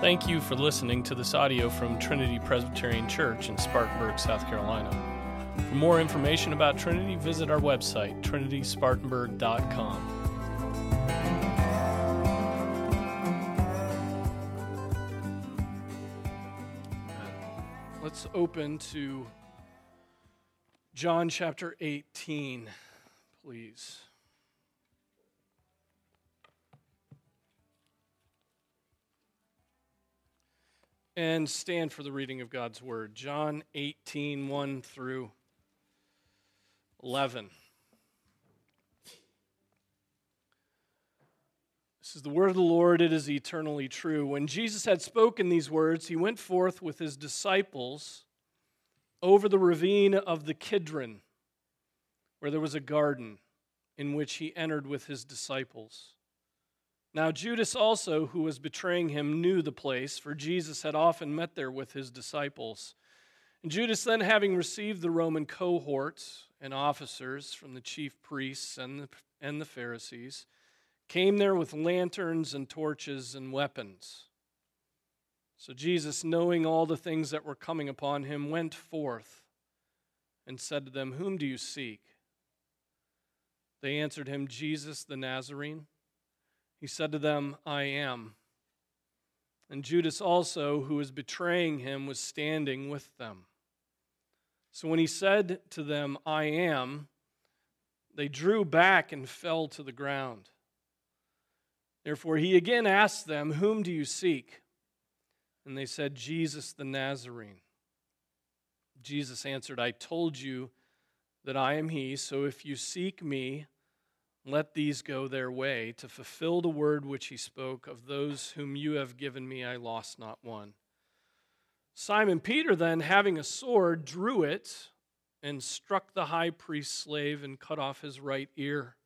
Thank you for listening to this audio from Trinity Presbyterian Church in Spartanburg, South Carolina. For more information about Trinity, visit our website, trinityspartanburg.com. Let's open to John chapter 18, please. And stand for the reading of God's word. John 18, 1 through 11. This is the word of the Lord, it is eternally true. When Jesus had spoken these words, he went forth with his disciples over the ravine of the Kidron, where there was a garden in which he entered with his disciples. Now, Judas also, who was betraying him, knew the place, for Jesus had often met there with his disciples. And Judas, then having received the Roman cohorts and officers from the chief priests and the, and the Pharisees, came there with lanterns and torches and weapons. So Jesus, knowing all the things that were coming upon him, went forth and said to them, Whom do you seek? They answered him, Jesus the Nazarene. He said to them, I am. And Judas also, who was betraying him, was standing with them. So when he said to them, I am, they drew back and fell to the ground. Therefore, he again asked them, Whom do you seek? And they said, Jesus the Nazarene. Jesus answered, I told you that I am he, so if you seek me, let these go their way to fulfill the word which he spoke of those whom you have given me, I lost not one. Simon Peter, then, having a sword, drew it and struck the high priest's slave and cut off his right ear.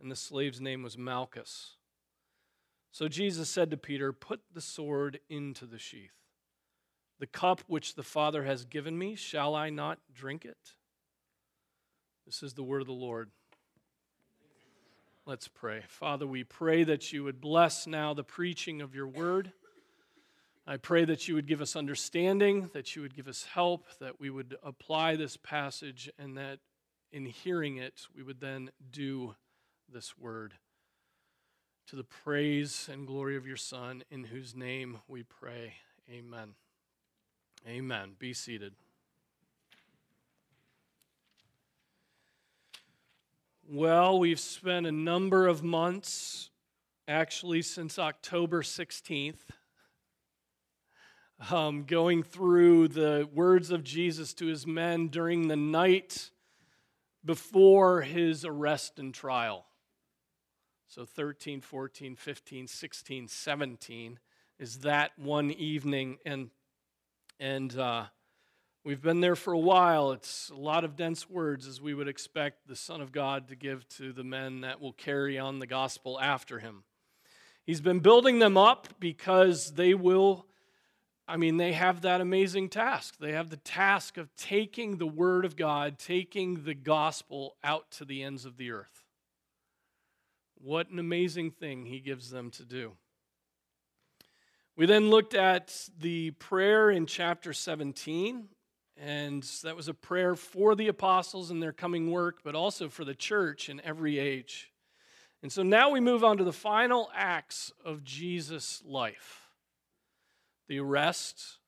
And the slave's name was Malchus. So Jesus said to Peter, Put the sword into the sheath. The cup which the Father has given me, shall I not drink it? This is the word of the Lord. Let's pray. Father, we pray that you would bless now the preaching of your word. I pray that you would give us understanding, that you would give us help, that we would apply this passage, and that in hearing it, we would then do this word. To the praise and glory of your Son, in whose name we pray. Amen. Amen. Be seated. Well, we've spent a number of months, actually since October 16th, um, going through the words of Jesus to his men during the night before his arrest and trial. So 13, 14, 15, 16, 17 is that one evening. And, and uh, We've been there for a while. It's a lot of dense words, as we would expect the Son of God to give to the men that will carry on the gospel after him. He's been building them up because they will, I mean, they have that amazing task. They have the task of taking the Word of God, taking the gospel out to the ends of the earth. What an amazing thing He gives them to do. We then looked at the prayer in chapter 17 and that was a prayer for the apostles and their coming work, but also for the church in every age. And so now we move on to the final acts of Jesus' life the arrest,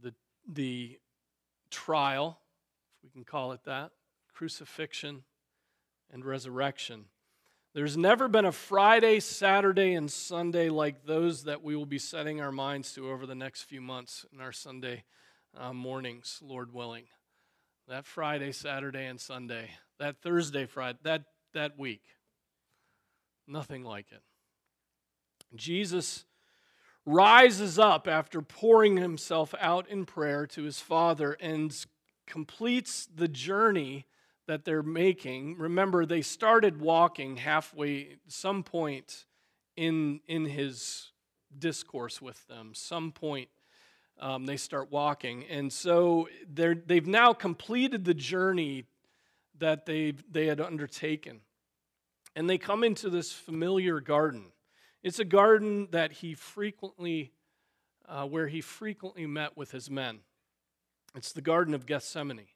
the, the trial, if we can call it that, crucifixion, and resurrection. There's never been a Friday, Saturday, and Sunday like those that we will be setting our minds to over the next few months in our Sunday uh, mornings, Lord willing. That Friday, Saturday, and Sunday. That Thursday, Friday, that, that week. Nothing like it. Jesus rises up after pouring himself out in prayer to his Father and completes the journey that they're making. Remember, they started walking halfway, some point in, in his discourse with them, some point um, they start walking. And so they've now completed the journey that they they had undertaken. And they come into this familiar garden. It's a garden that he frequently uh, where he frequently met with his men. It's the Garden of Gethsemane.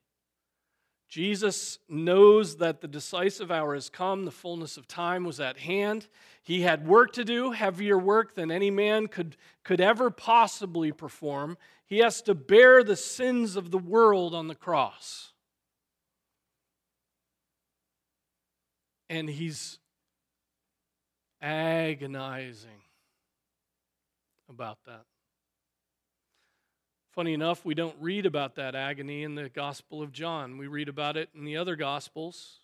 Jesus knows that the decisive hour has come, the fullness of time was at hand. He had work to do, heavier work than any man could, could ever possibly perform. He has to bear the sins of the world on the cross. And he's agonizing about that. Funny enough, we don't read about that agony in the Gospel of John. We read about it in the other Gospels,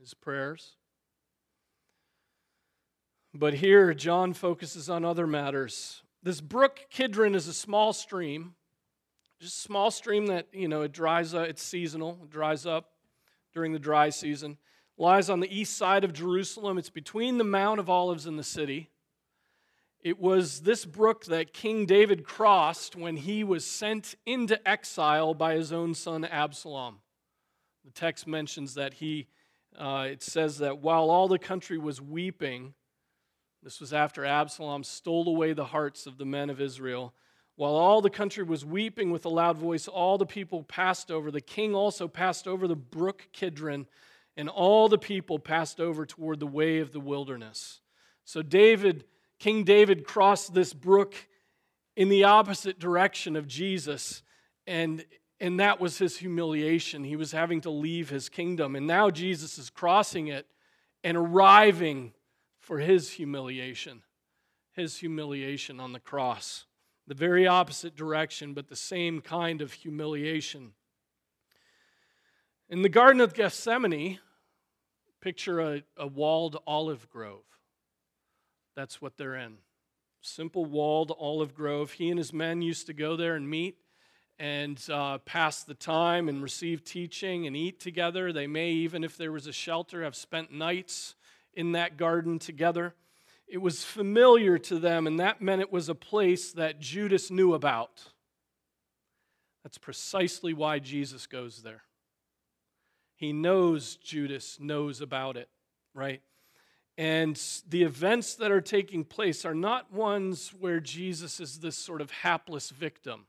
his prayers. But here, John focuses on other matters. This brook Kidron is a small stream, just a small stream that, you know, it dries up, it's seasonal, it dries up during the dry season. Lies on the east side of Jerusalem. It's between the Mount of Olives and the city. It was this brook that King David crossed when he was sent into exile by his own son Absalom. The text mentions that he, uh, it says that while all the country was weeping, this was after Absalom stole away the hearts of the men of Israel. While all the country was weeping with a loud voice, all the people passed over. The king also passed over the brook Kidron, and all the people passed over toward the way of the wilderness. So David King David crossed this brook in the opposite direction of Jesus, and, and that was his humiliation. He was having to leave his kingdom, and now Jesus is crossing it and arriving for his humiliation, his humiliation on the cross. The very opposite direction, but the same kind of humiliation. In the Garden of Gethsemane, picture a, a walled olive grove. That's what they're in. Simple walled olive grove. He and his men used to go there and meet and uh, pass the time and receive teaching and eat together. They may, even if there was a shelter, have spent nights in that garden together. It was familiar to them, and that meant it was a place that Judas knew about. That's precisely why Jesus goes there. He knows Judas knows about it, right? And the events that are taking place are not ones where Jesus is this sort of hapless victim.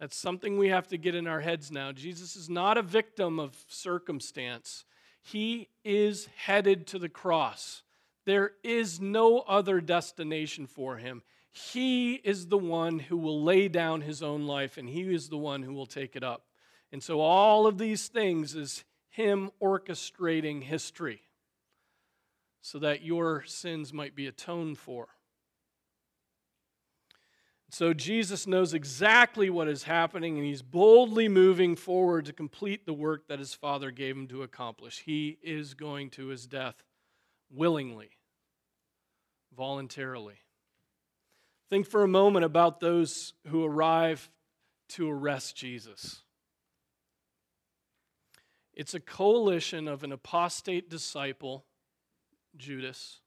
That's something we have to get in our heads now. Jesus is not a victim of circumstance, he is headed to the cross. There is no other destination for him. He is the one who will lay down his own life, and he is the one who will take it up. And so, all of these things is him orchestrating history so that your sins might be atoned for. So Jesus knows exactly what is happening, and he's boldly moving forward to complete the work that his Father gave him to accomplish. He is going to his death willingly, voluntarily. Think for a moment about those who arrive to arrest Jesus. It's a coalition of an apostate disciple Judas,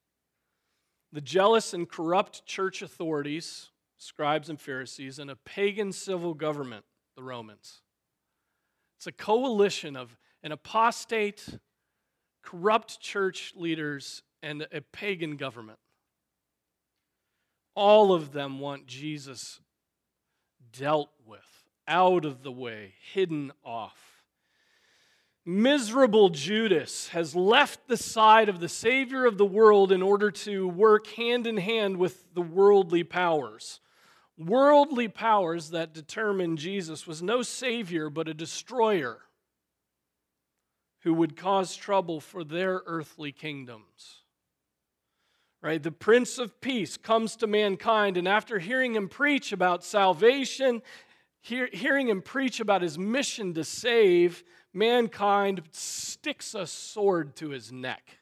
the jealous and corrupt church authorities, scribes and Pharisees, and a pagan civil government, the Romans. It's a coalition of an apostate, corrupt church leaders, and a pagan government. All of them want Jesus dealt with, out of the way, hidden off. Miserable Judas has left the side of the Savior of the world in order to work hand in hand with the worldly powers. Worldly powers that determined Jesus was no Savior but a destroyer who would cause trouble for their earthly kingdoms. Right? The Prince of Peace comes to mankind, and after hearing him preach about salvation, hear, hearing him preach about his mission to save, mankind sticks a sword to his neck.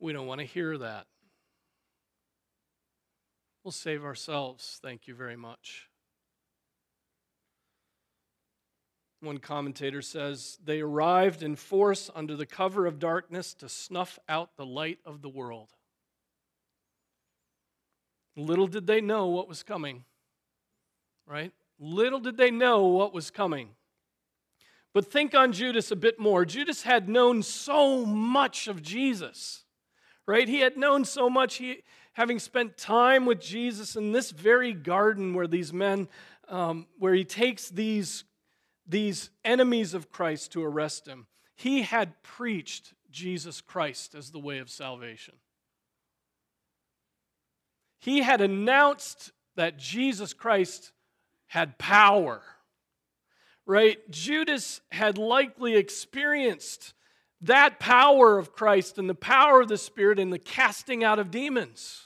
We don't want to hear that. We'll save ourselves. Thank you very much. One commentator says, They arrived in force under the cover of darkness to snuff out the light of the world. Little did they know what was coming, right? Little did they know what was coming. But think on Judas a bit more. Judas had known so much of Jesus, right? He had known so much. He, having spent time with Jesus in this very garden where these men, um, where he takes these, these enemies of Christ to arrest him, he had preached Jesus Christ as the way of salvation. He had announced that Jesus Christ had power, right? Judas had likely experienced that power of Christ and the power of the Spirit and the casting out of demons.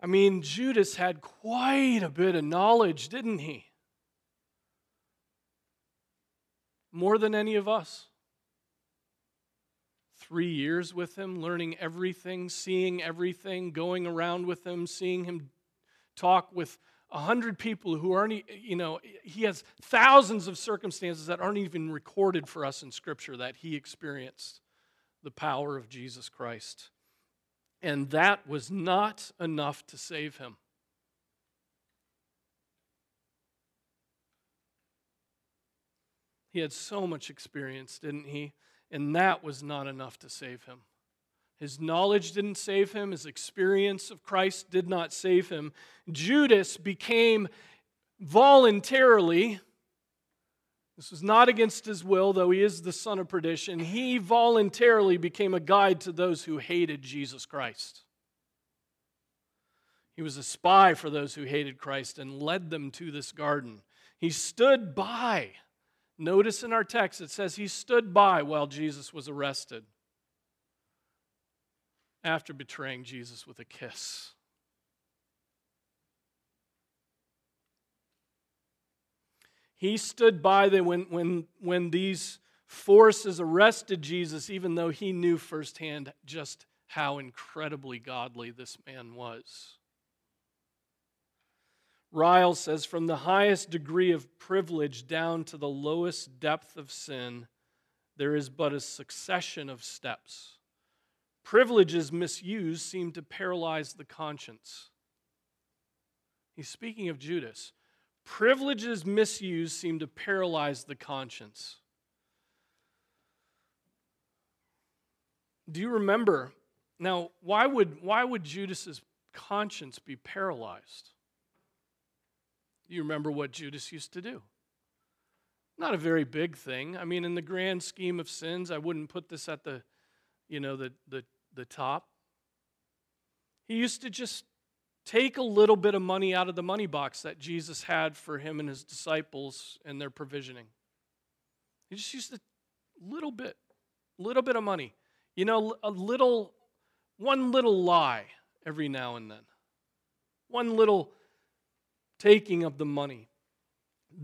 I mean, Judas had quite a bit of knowledge, didn't he? More than any of us. Three years with him, learning everything, seeing everything, going around with him, seeing him talk with a hundred people who aren't, you know, he has thousands of circumstances that aren't even recorded for us in Scripture that he experienced the power of Jesus Christ. And that was not enough to save him. He had so much experience, didn't he? And that was not enough to save him. His knowledge didn't save him, his experience of Christ did not save him. Judas became voluntarily, this was not against his will, though he is the son of perdition, he voluntarily became a guide to those who hated Jesus Christ. He was a spy for those who hated Christ and led them to this garden. He stood by Notice in our text it says he stood by while Jesus was arrested after betraying Jesus with a kiss. He stood by them when, when, when these forces arrested Jesus, even though he knew firsthand just how incredibly godly this man was. Ryle says from the highest degree of privilege down to the lowest depth of sin, there is but a succession of steps. Privileges misused seem to paralyze the conscience. He's speaking of Judas. Privileges misused seem to paralyze the conscience. Do you remember? Now, why would, why would Judas's conscience be paralyzed? You remember what Judas used to do. Not a very big thing. I mean, in the grand scheme of sins, I wouldn't put this at the, you know, the, the, the top. He used to just take a little bit of money out of the money box that Jesus had for him and his disciples and their provisioning. He just used a little bit, little bit of money. You know, a little, one little lie every now and then. One little taking of the money.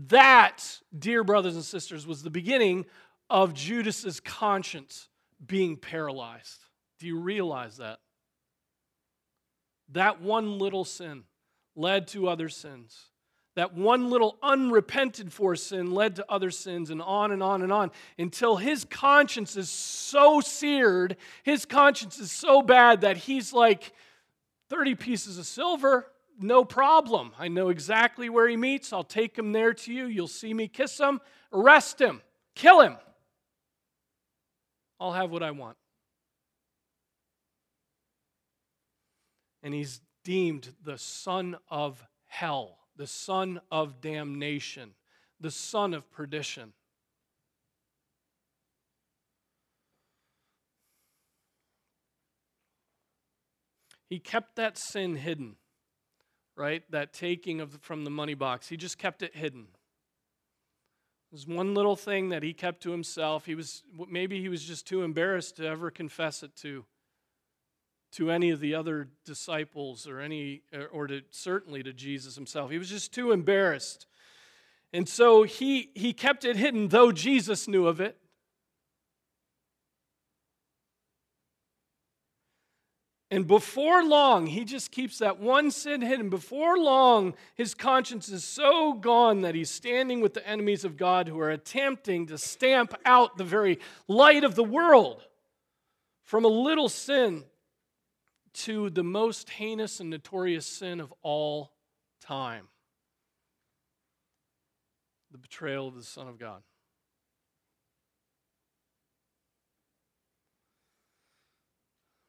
That, dear brothers and sisters, was the beginning of Judas's conscience being paralyzed. Do you realize that? That one little sin led to other sins. That one little unrepented for sin led to other sins, and on and on and on until his conscience is so seared, his conscience is so bad that he's like 30 pieces of silver no problem. I know exactly where he meets. I'll take him there to you. You'll see me kiss him, arrest him, kill him. I'll have what I want. And he's deemed the son of hell, the son of damnation, the son of perdition. He kept that sin hidden right? That taking of from the money box. He just kept it hidden. There's one little thing that he kept to himself. He was maybe he was just too embarrassed to ever confess it to to any of the other disciples or any or to certainly to Jesus himself. He was just too embarrassed. And so he he kept it hidden though Jesus knew of it. And before long, he just keeps that one sin hidden. Before long, his conscience is so gone that he's standing with the enemies of God who are attempting to stamp out the very light of the world from a little sin to the most heinous and notorious sin of all time the betrayal of the Son of God.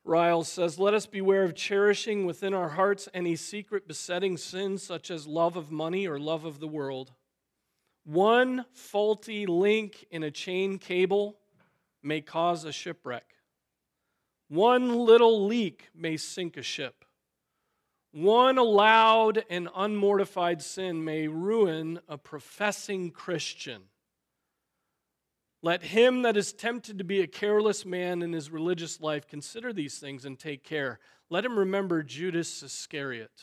Ryle says, Let us beware of cherishing within our hearts any secret besetting sins, such as love of money or love of the world. One faulty link in a chain cable may cause a shipwreck. One little leak may sink a ship. One allowed and unmortified sin may ruin a professing Christian. Let him that is tempted to be a careless man in his religious life consider these things and take care. Let him remember Judas Iscariot.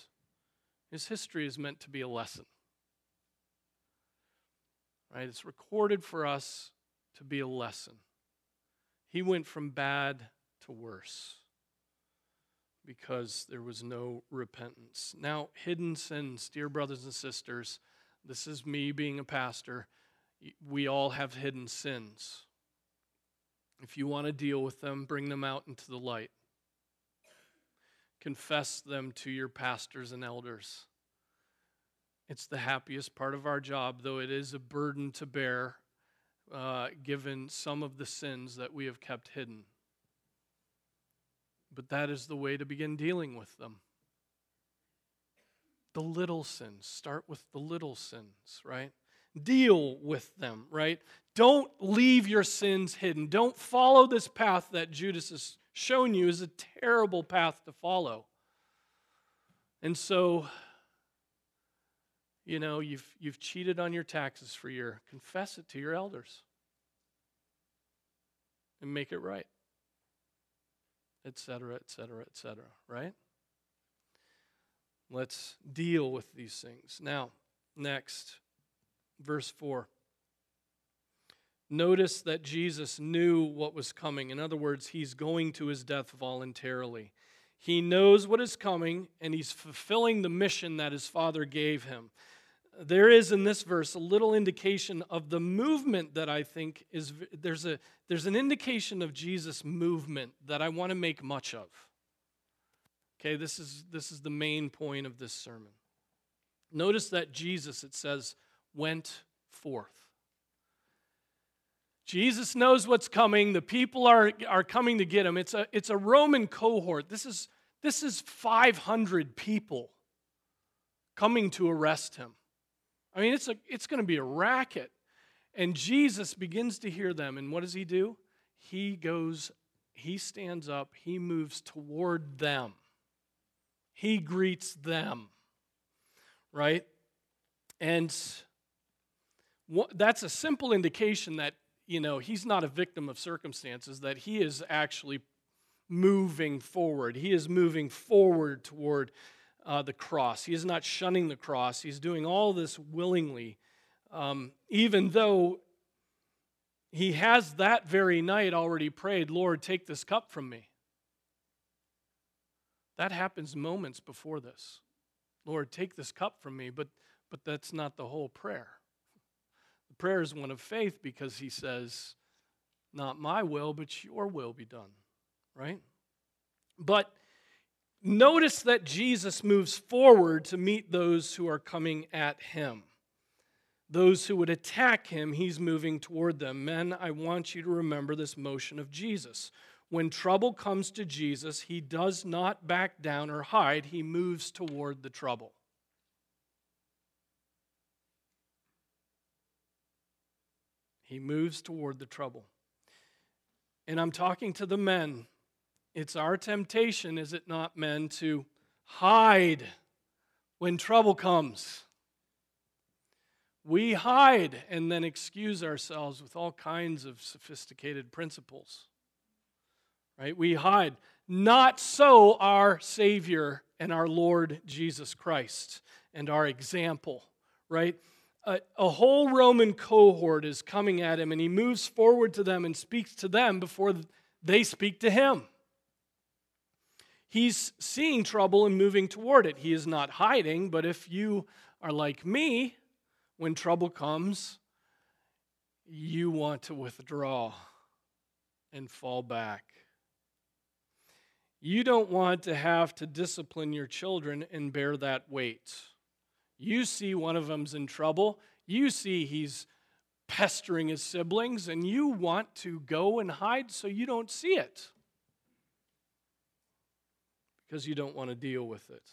His history is meant to be a lesson. Right? It's recorded for us to be a lesson. He went from bad to worse because there was no repentance. Now, hidden sins, dear brothers and sisters, this is me being a pastor we all have hidden sins. If you want to deal with them, bring them out into the light. Confess them to your pastors and elders. It's the happiest part of our job, though it is a burden to bear, uh, given some of the sins that we have kept hidden. But that is the way to begin dealing with them. The little sins. Start with the little sins, right? Deal with them, right? Don't leave your sins hidden. Don't follow this path that Judas has shown you is a terrible path to follow. And so, you know, you've, you've cheated on your taxes for year. Confess it to your elders and make it right, etc., etc., etc., right? Let's deal with these things. Now, next verse 4. Notice that Jesus knew what was coming. In other words, he's going to his death voluntarily. He knows what is coming, and he's fulfilling the mission that his Father gave him. There is in this verse a little indication of the movement that I think is there's a there's an indication of Jesus' movement that I want to make much of. Okay, this is this is the main point of this sermon. Notice that Jesus, it says, went forth. Jesus knows what's coming. The people are, are coming to get him. It's a, it's a Roman cohort. This is, this is 500 people coming to arrest him. I mean, it's, a, it's going to be a racket. And Jesus begins to hear them. And what does he do? He goes, he stands up, he moves toward them, he greets them, right? And that's a simple indication that you know he's not a victim of circumstances that he is actually moving forward. He is moving forward toward uh, the cross. He is not shunning the cross. He's doing all this willingly um, even though he has that very night already prayed lord take this cup from me. That happens moments before this. Lord take this cup from me but but that's not the whole prayer prayer is one of faith because he says, Not my will, but your will be done, right? But notice that Jesus moves forward to meet those who are coming at him. Those who would attack him, he's moving toward them. Men, I want you to remember this motion of Jesus. When trouble comes to Jesus, he does not back down or hide, he moves toward the trouble. He moves toward the trouble. And I'm talking to the men. It's our temptation, is it not, men, to hide when trouble comes. We hide and then excuse ourselves with all kinds of sophisticated principles. Right? We hide. Not so our Savior and our Lord Jesus Christ and our example, right? A, a whole Roman cohort is coming at him, and he moves forward to them and speaks to them before they speak to him. He's seeing trouble and moving toward it. He is not hiding, but if you are like me, when trouble comes, you want to withdraw and fall back. You don't want to have to discipline your children and bear that weight. You see one of them's in trouble. You see he's pestering his siblings, and you want to go and hide so you don't see it. because you don't want to deal with it.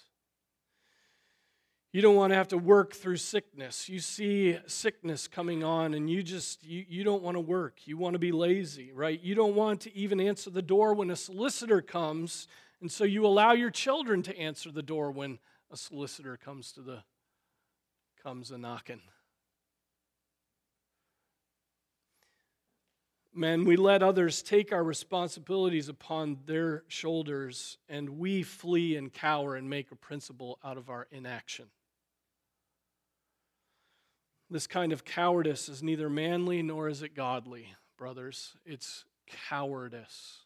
You don't want to have to work through sickness. You see sickness coming on and you just you, you don't want to work. You want to be lazy, right? You don't want to even answer the door when a solicitor comes, and so you allow your children to answer the door when a solicitor comes to the comes a knocking. Men, we let others take our responsibilities upon their shoulders, and we flee and cower and make a principle out of our inaction. This kind of cowardice is neither manly nor is it godly, brothers. It's cowardice.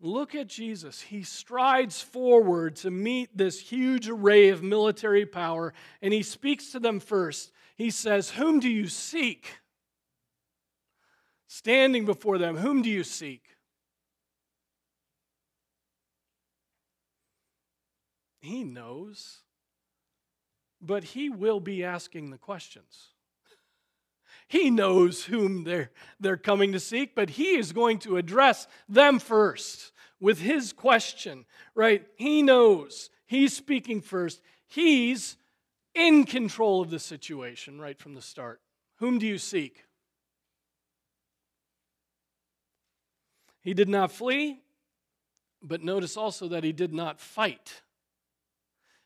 Look at Jesus. He strides forward to meet this huge array of military power, and he speaks to them first. He says, Whom do you seek? Standing before them, whom do you seek? He knows, but he will be asking the questions. He knows whom they're, they're coming to seek, but he is going to address them first with his question, right? He knows. He's speaking first. He's in control of the situation right from the start. Whom do you seek? He did not flee, but notice also that he did not fight.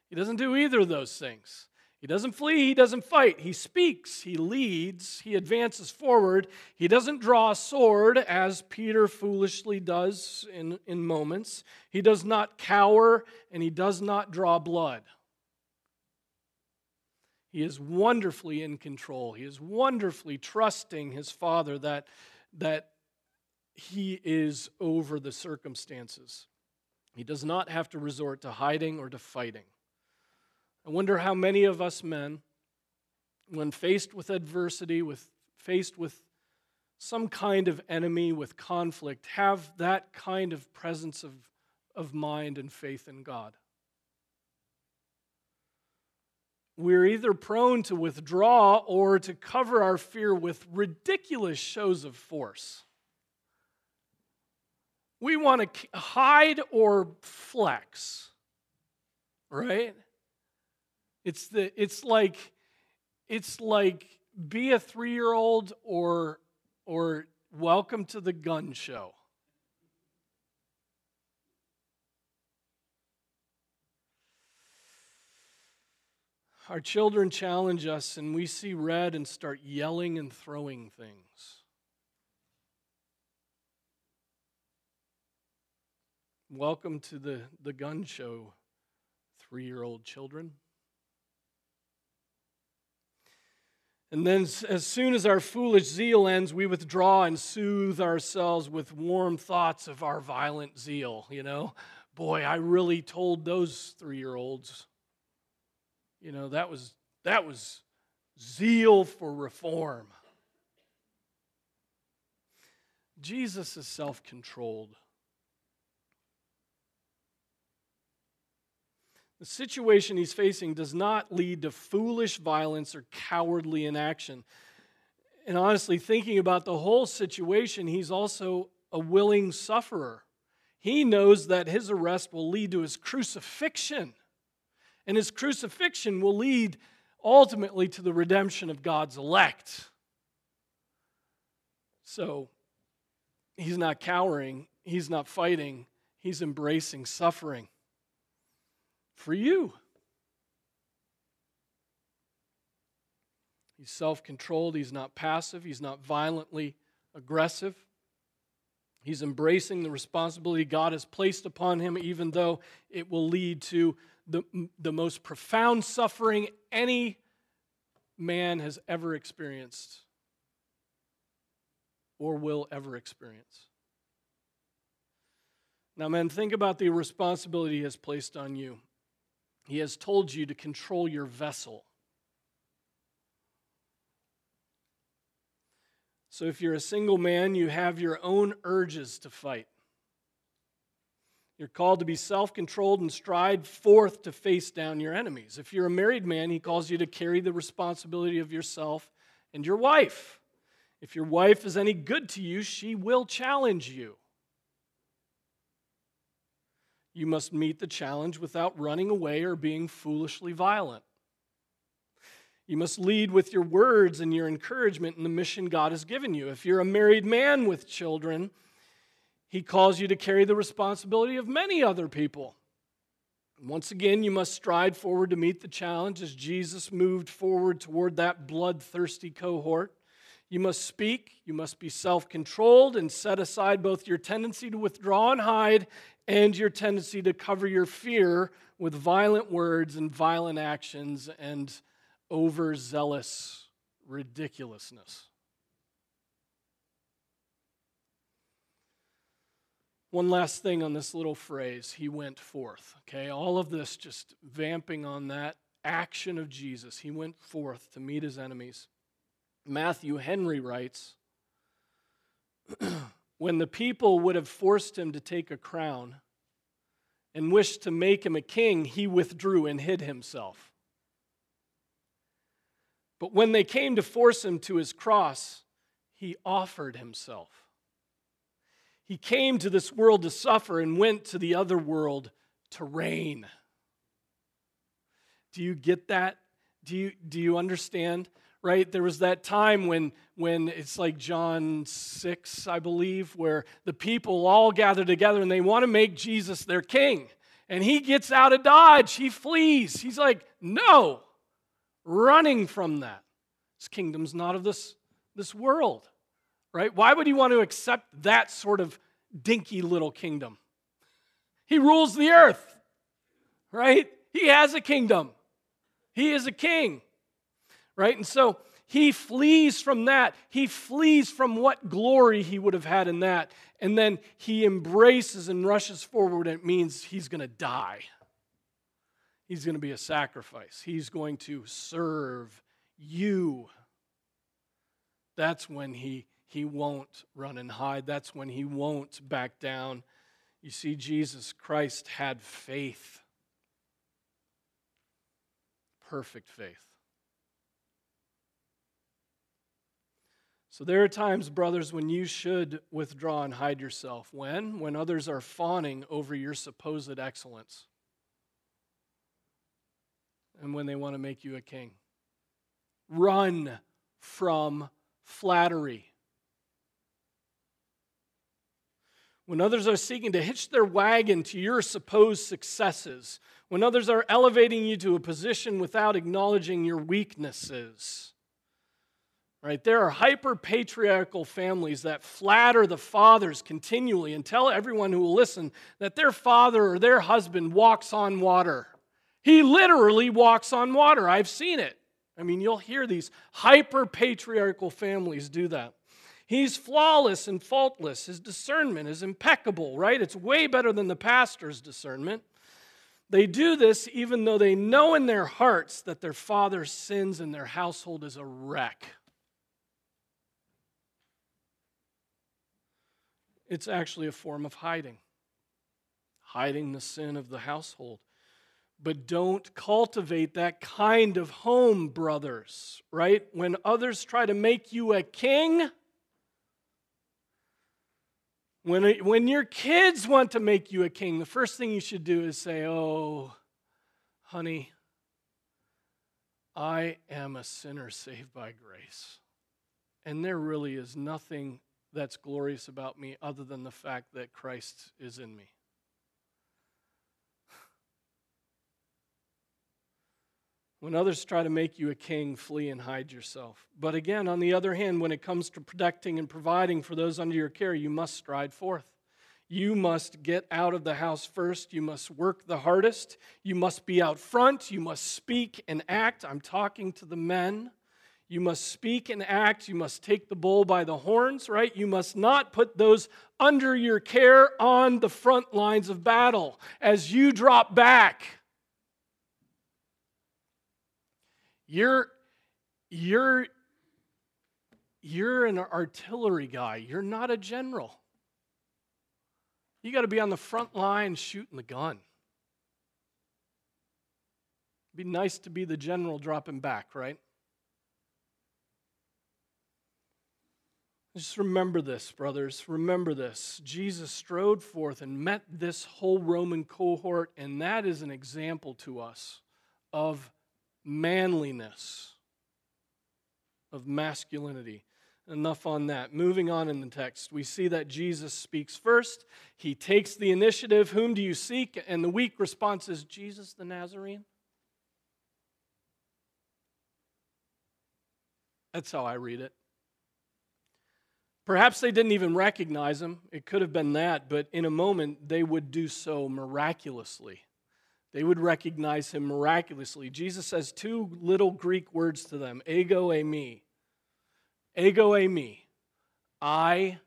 He doesn't do either of those things. He doesn't flee, he doesn't fight. He speaks, he leads, he advances forward. He doesn't draw a sword as Peter foolishly does in, in moments. He does not cower and he does not draw blood. He is wonderfully in control. He is wonderfully trusting his Father that, that he is over the circumstances. He does not have to resort to hiding or to fighting. I wonder how many of us men, when faced with adversity, with faced with some kind of enemy, with conflict, have that kind of presence of, of mind and faith in God. We're either prone to withdraw or to cover our fear with ridiculous shows of force. We want to hide or flex, right? It's the it's like it's like be a 3-year-old or or welcome to the gun show. Our children challenge us and we see red and start yelling and throwing things. Welcome to the, the gun show, three year old children. And then, as soon as our foolish zeal ends, we withdraw and soothe ourselves with warm thoughts of our violent zeal. You know, boy, I really told those three year olds, you know, that was, that was zeal for reform. Jesus is self controlled. The situation he's facing does not lead to foolish violence or cowardly inaction. And honestly, thinking about the whole situation, he's also a willing sufferer. He knows that his arrest will lead to his crucifixion, and his crucifixion will lead ultimately to the redemption of God's elect. So he's not cowering, he's not fighting, he's embracing suffering for you. He's self controlled, he's not passive, he's not violently aggressive. He's embracing the responsibility God has placed upon him, even though it will lead to the, the most profound suffering any man has ever experienced or will ever experience. Now, men, think about the responsibility he has placed on you. He has told you to control your vessel. So if you're a single man, you have your own urges to fight. You're called to be self controlled and stride forth to face down your enemies. If you're a married man, he calls you to carry the responsibility of yourself and your wife. If your wife is any good to you, she will challenge you. You must meet the challenge without running away or being foolishly violent. You must lead with your words and your encouragement in the mission God has given you. If you're a married man with children, He calls you to carry the responsibility of many other people. Once again, you must stride forward to meet the challenge as Jesus moved forward toward that bloodthirsty cohort. You must speak, you must be self controlled and set aside both your tendency to withdraw and hide and your tendency to cover your fear with violent words and violent actions and overzealous ridiculousness. One last thing on this little phrase, he went forth. Okay, all of this just vamping on that action of Jesus. He went forth to meet his enemies. Matthew Henry writes When the people would have forced him to take a crown and wished to make him a king, he withdrew and hid himself. But when they came to force him to his cross, he offered himself. He came to this world to suffer and went to the other world to reign. Do you get that? Do you, do you understand? Right? There was that time when when it's like john 6 i believe where the people all gather together and they want to make jesus their king. And he gets out of dodge he flees. He's like no running from that. His kingdom's not of this this world right? Why would he want to accept that sort of dinky little kingdom? He rules the earth right? He has a kingdom. He is a king right? And so he flees from that. He flees from what glory he would have had in that. And then he embraces and rushes forward. And it means he's going to die. He's going to be a sacrifice. He's going to serve you. That's when he, he won't run and hide. That's when he won't back down. You see, Jesus Christ had faith, perfect faith. So there are times, brothers, when you should withdraw and hide yourself. When? When others are fawning over your supposed excellence. And when they want to make you a king. Run from flattery. When others are seeking to hitch their wagon to your supposed successes, when others are elevating you to a position without acknowledging your weaknesses Right? There are hyper patriarchal families that flatter the fathers continually and tell everyone who will listen that their father or their husband walks on water. He literally walks on water. I've seen it. I mean, you'll hear these hyper patriarchal families do that. He's flawless and faultless. His discernment is impeccable, right? It's way better than the pastor's discernment. They do this even though they know in their hearts that their father sins and their household is a wreck. It's actually a form of hiding, hiding the sin of the household. But don't cultivate that kind of home, brothers, right? When others try to make you a king, when, when your kids want to make you a king, the first thing you should do is say, Oh, honey, I am a sinner saved by grace. And there really is nothing that's glorious about me other than the fact that Christ is in me. When others try to make you a king, flee and hide yourself. But again, on the other hand, when it comes to protecting and providing for those under your care, you must stride forth. You must get out of the house first. You must work the hardest. You must be out front. You must speak and act. I'm talking to the men. You must speak and act. You must take the bull by the horns, right? You must not put those under your care on the front lines of battle as you drop back. You're, you're, you're an artillery guy, you're not a general. You got to be on the front line shooting the gun. It'd be nice to be the general dropping back, right? Just remember this, brothers. Remember this. Jesus strode forth and met this whole Roman cohort, and that is an example to us of manliness, of masculinity. Enough on that. Moving on in the text, we see that Jesus speaks first. He takes the initiative. Whom do you seek? And the weak response is Jesus the Nazarene. That's how I read it. Perhaps they didn't even recognize him. It could have been that, but in a moment they would do so miraculously. They would recognize him miraculously. Jesus says two little Greek words to them ego eimi. Ego eimi. I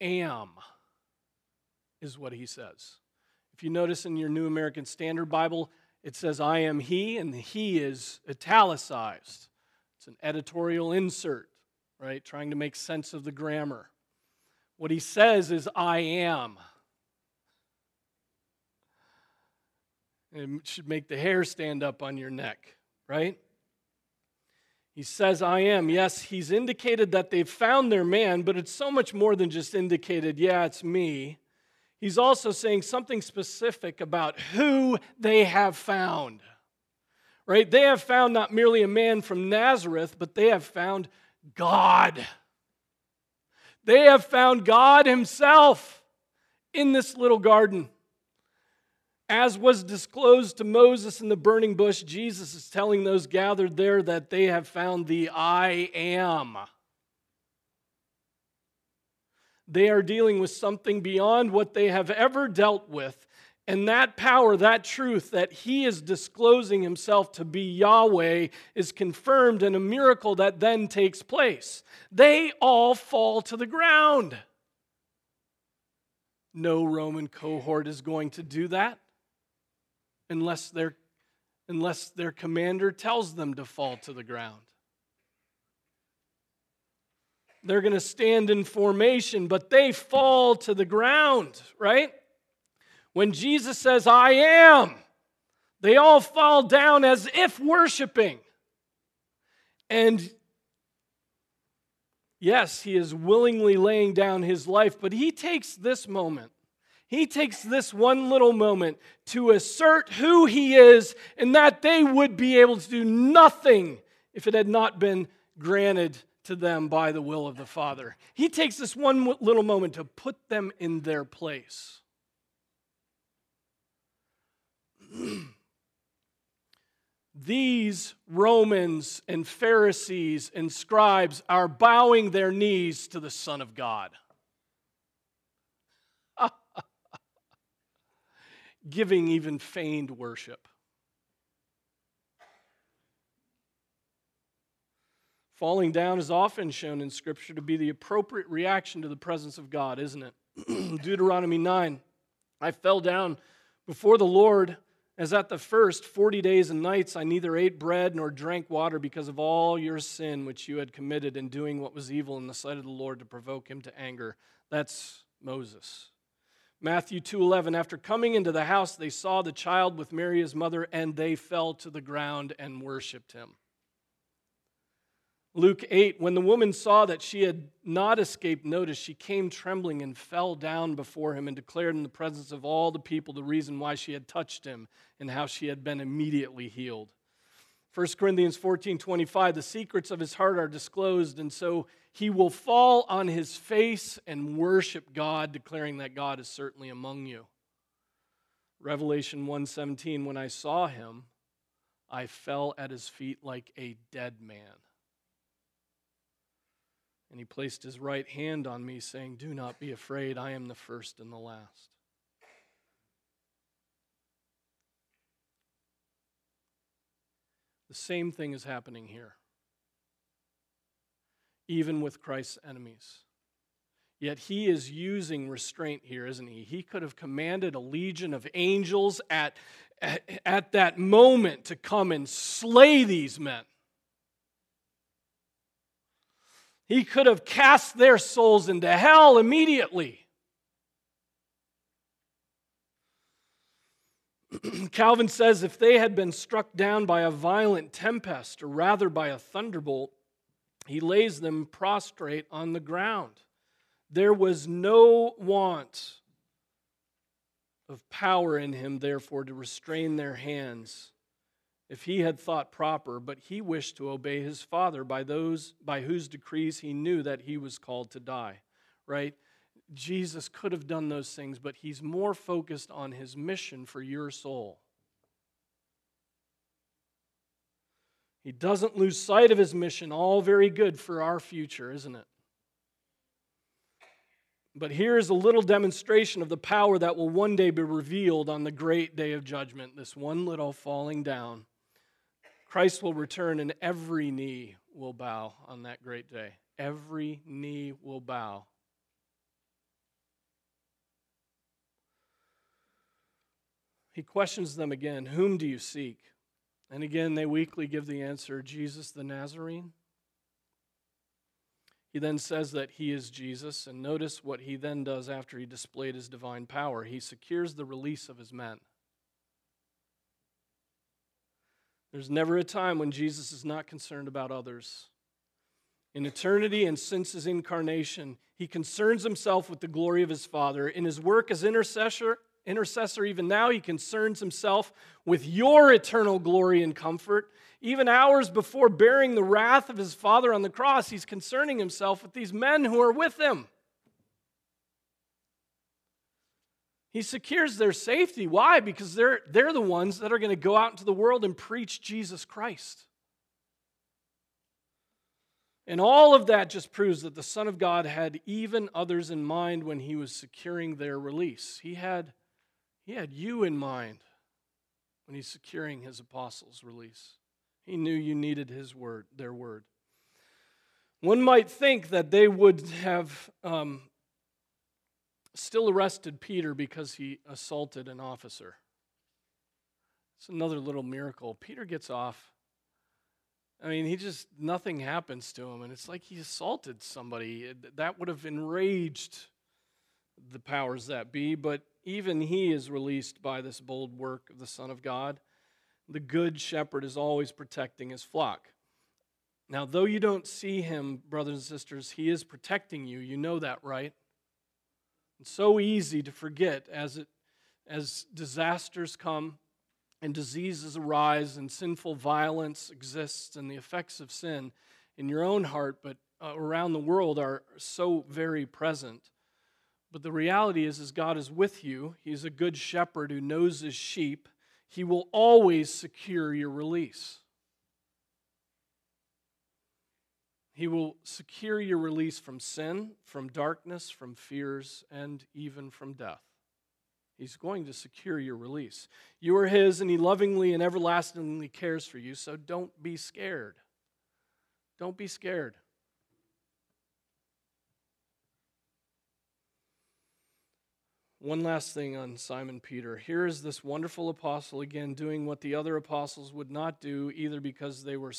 am, is what he says. If you notice in your New American Standard Bible, it says, I am he, and the he is italicized. It's an editorial insert right? Trying to make sense of the grammar. What he says is, I am. It should make the hair stand up on your neck, right? He says, I am. Yes, he's indicated that they've found their man, but it's so much more than just indicated, yeah, it's me. He's also saying something specific about who they have found. Right? They have found not merely a man from Nazareth, but they have found God. They have found God Himself in this little garden. As was disclosed to Moses in the burning bush, Jesus is telling those gathered there that they have found the I am. They are dealing with something beyond what they have ever dealt with and that power, that truth that he is disclosing himself to be Yahweh is confirmed in a miracle that then takes place. They all fall to the ground. No Roman cohort is going to do that unless their, unless their commander tells them to fall to the ground. They're going to stand in formation, but they fall to the ground, right? When Jesus says, I am, they all fall down as if worshiping. And yes, he is willingly laying down his life, but he takes this moment. He takes this one little moment to assert who he is and that they would be able to do nothing if it had not been granted to them by the will of the Father. He takes this one little moment to put them in their place. These Romans and Pharisees and scribes are bowing their knees to the Son of God. Giving even feigned worship. Falling down is often shown in Scripture to be the appropriate reaction to the presence of God, isn't it? Deuteronomy 9 I fell down before the Lord as at the first, 40 days and nights, I neither ate bread nor drank water because of all your sin which you had committed in doing what was evil in the sight of the Lord to provoke him to anger. That's Moses. Matthew 2:11 After coming into the house they saw the child with Mary his mother and they fell to the ground and worshiped him. Luke 8, when the woman saw that she had not escaped notice, she came trembling and fell down before him and declared in the presence of all the people the reason why she had touched him and how she had been immediately healed. 1 Corinthians 14 25, the secrets of his heart are disclosed, and so he will fall on his face and worship God, declaring that God is certainly among you. Revelation 1:17, when I saw him, I fell at his feet like a dead man. And he placed his right hand on me, saying, Do not be afraid, I am the first and the last. The same thing is happening here, even with Christ's enemies. Yet he is using restraint here, isn't he? He could have commanded a legion of angels at, at, at that moment to come and slay these men. He could have cast their souls into hell immediately. Calvin says if they had been struck down by a violent tempest, or rather by a thunderbolt, he lays them prostrate on the ground. There was no want of power in him, therefore, to restrain their hands if he had thought proper, but he wished to obey his father by those by whose decrees he knew that he was called to die. Right? Jesus could have done those things, but he's more focused on his mission for your soul. He doesn't lose sight of his mission, all very good for our future, isn't it? But here's a little demonstration of the power that will one day be revealed on the great day of judgment. This one little falling down. Christ will return and every knee will bow on that great day. Every knee will bow. He questions them again Whom do you seek? And again, they weakly give the answer Jesus the Nazarene. He then says that he is Jesus, and notice what he then does after he displayed his divine power. He secures the release of his men. There's never a time when Jesus is not concerned about others. In eternity and since his incarnation, he concerns himself with the glory of his Father. In his work as intercessor, intercessor, even now, he concerns himself with your eternal glory and comfort. Even hours before bearing the wrath of his Father on the cross, he's concerning himself with these men who are with him. He secures their safety. Why? Because they're, they're the ones that are going to go out into the world and preach Jesus Christ. And all of that just proves that the Son of God had even others in mind when he was securing their release. He had, he had you in mind when he's securing his apostles' release. He knew you needed his word, their word. One might think that they would have um, still arrested Peter because he assaulted an officer. It's another little miracle. Peter gets off. I mean, he just, nothing happens to him. And it's like he assaulted somebody. That would have enraged the powers that be. But even he is released by this bold work of the Son of God. The good shepherd is always protecting his flock. Now, though you don't see him, brothers and sisters, he is protecting you. You know that, right? It's so easy to forget as, it, as disasters come and diseases arise and sinful violence exists and the effects of sin in your own heart but uh, around the world are so very present. But the reality is, is God is with you. He's a good shepherd who knows his sheep. He will always secure your release. He will secure your release from sin, from darkness, from fears, and even from death. He's going to secure your release. You are His, and He lovingly and everlastingly cares for you, so don't be scared. Don't be scared. One last thing on Simon Peter. Here is this wonderful apostle again doing what the other apostles would not do, either because they were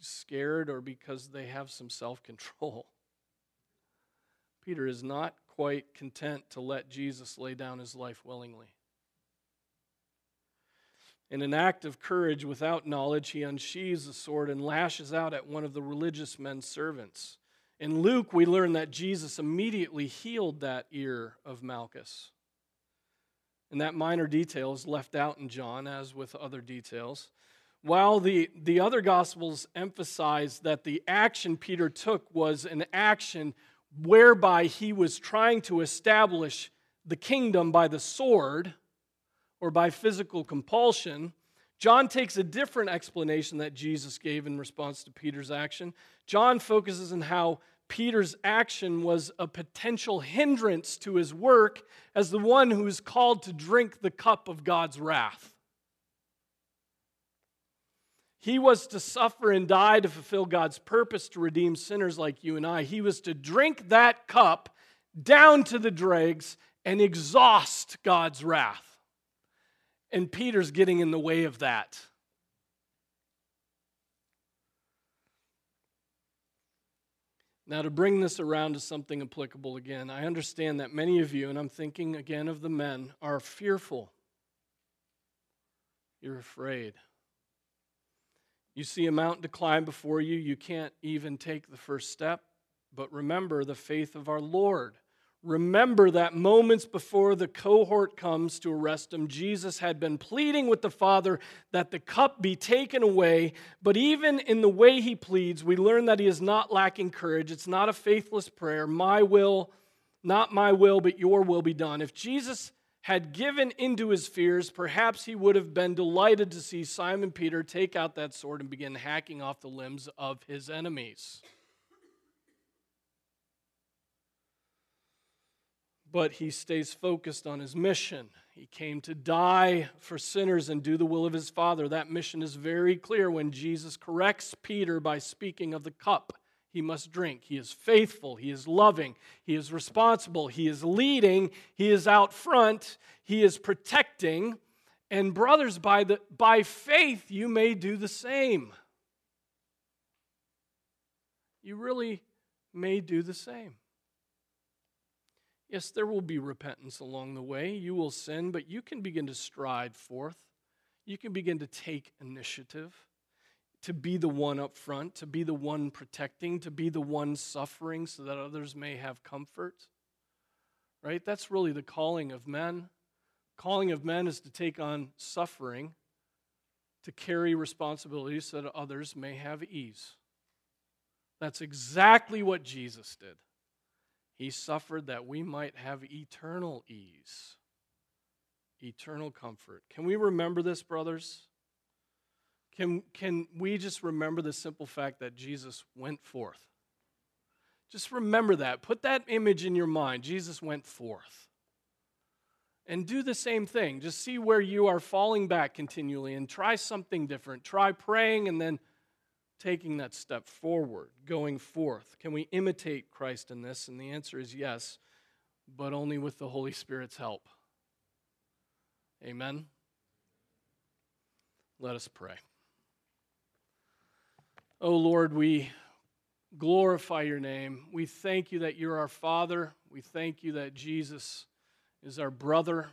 scared or because they have some self control. Peter is not quite content to let Jesus lay down his life willingly. In an act of courage without knowledge, he unsheathes the sword and lashes out at one of the religious men's servants. In Luke, we learn that Jesus immediately healed that ear of Malchus. And that minor detail is left out in John, as with other details. While the, the other Gospels emphasize that the action Peter took was an action whereby he was trying to establish the kingdom by the sword or by physical compulsion, John takes a different explanation that Jesus gave in response to Peter's action. John focuses on how Peter's action was a potential hindrance to his work as the one who is called to drink the cup of God's wrath. He was to suffer and die to fulfill God's purpose to redeem sinners like you and I. He was to drink that cup down to the dregs and exhaust God's wrath. And Peter's getting in the way of that. Now, to bring this around to something applicable again, I understand that many of you, and I'm thinking again of the men, are fearful. You're afraid. You see a mountain to climb before you, you can't even take the first step. But remember the faith of our Lord. Remember that moments before the cohort comes to arrest him, Jesus had been pleading with the Father that the cup be taken away. But even in the way he pleads, we learn that he is not lacking courage. It's not a faithless prayer. My will, not my will, but your will be done. If Jesus had given into his fears, perhaps he would have been delighted to see Simon Peter take out that sword and begin hacking off the limbs of his enemies. but he stays focused on his mission. He came to die for sinners and do the will of his Father. That mission is very clear when Jesus corrects Peter by speaking of the cup he must drink. He is faithful, he is loving, he is responsible, he is leading, he is out front, he is protecting. And brothers, by, the, by faith, you may do the same. You really may do the same. Yes, there will be repentance along the way. You will sin, but you can begin to stride forth. You can begin to take initiative, to be the one up front, to be the one protecting, to be the one suffering so that others may have comfort. Right? That's really the calling of men. Calling of men is to take on suffering, to carry responsibilities so that others may have ease. That's exactly what Jesus did. He suffered that we might have eternal ease, eternal comfort. Can we remember this, brothers? Can, can we just remember the simple fact that Jesus went forth? Just remember that. Put that image in your mind. Jesus went forth. And do the same thing. Just see where you are falling back continually and try something different. Try praying and then taking that step forward, going forth? Can we imitate Christ in this? And the answer is yes, but only with the Holy Spirit's help. Amen. Let us pray. Oh Lord, we glorify your name. We thank you that you're our Father. We thank you that Jesus is our brother.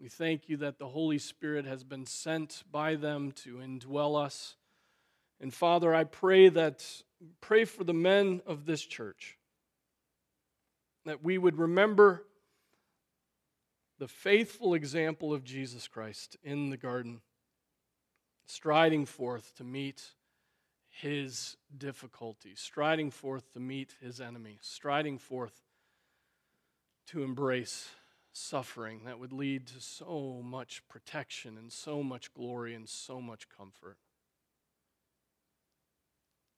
We thank you that the Holy Spirit has been sent by them to indwell us. And Father, I pray that pray for the men of this church that we would remember the faithful example of Jesus Christ in the garden, striding forth to meet his difficulties, striding forth to meet his enemy, striding forth to embrace suffering that would lead to so much protection and so much glory and so much comfort.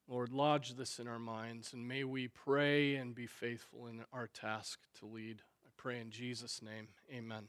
Lord, lodge this in our minds, and may we pray and be faithful in our task to lead. I pray in Jesus' name. Amen.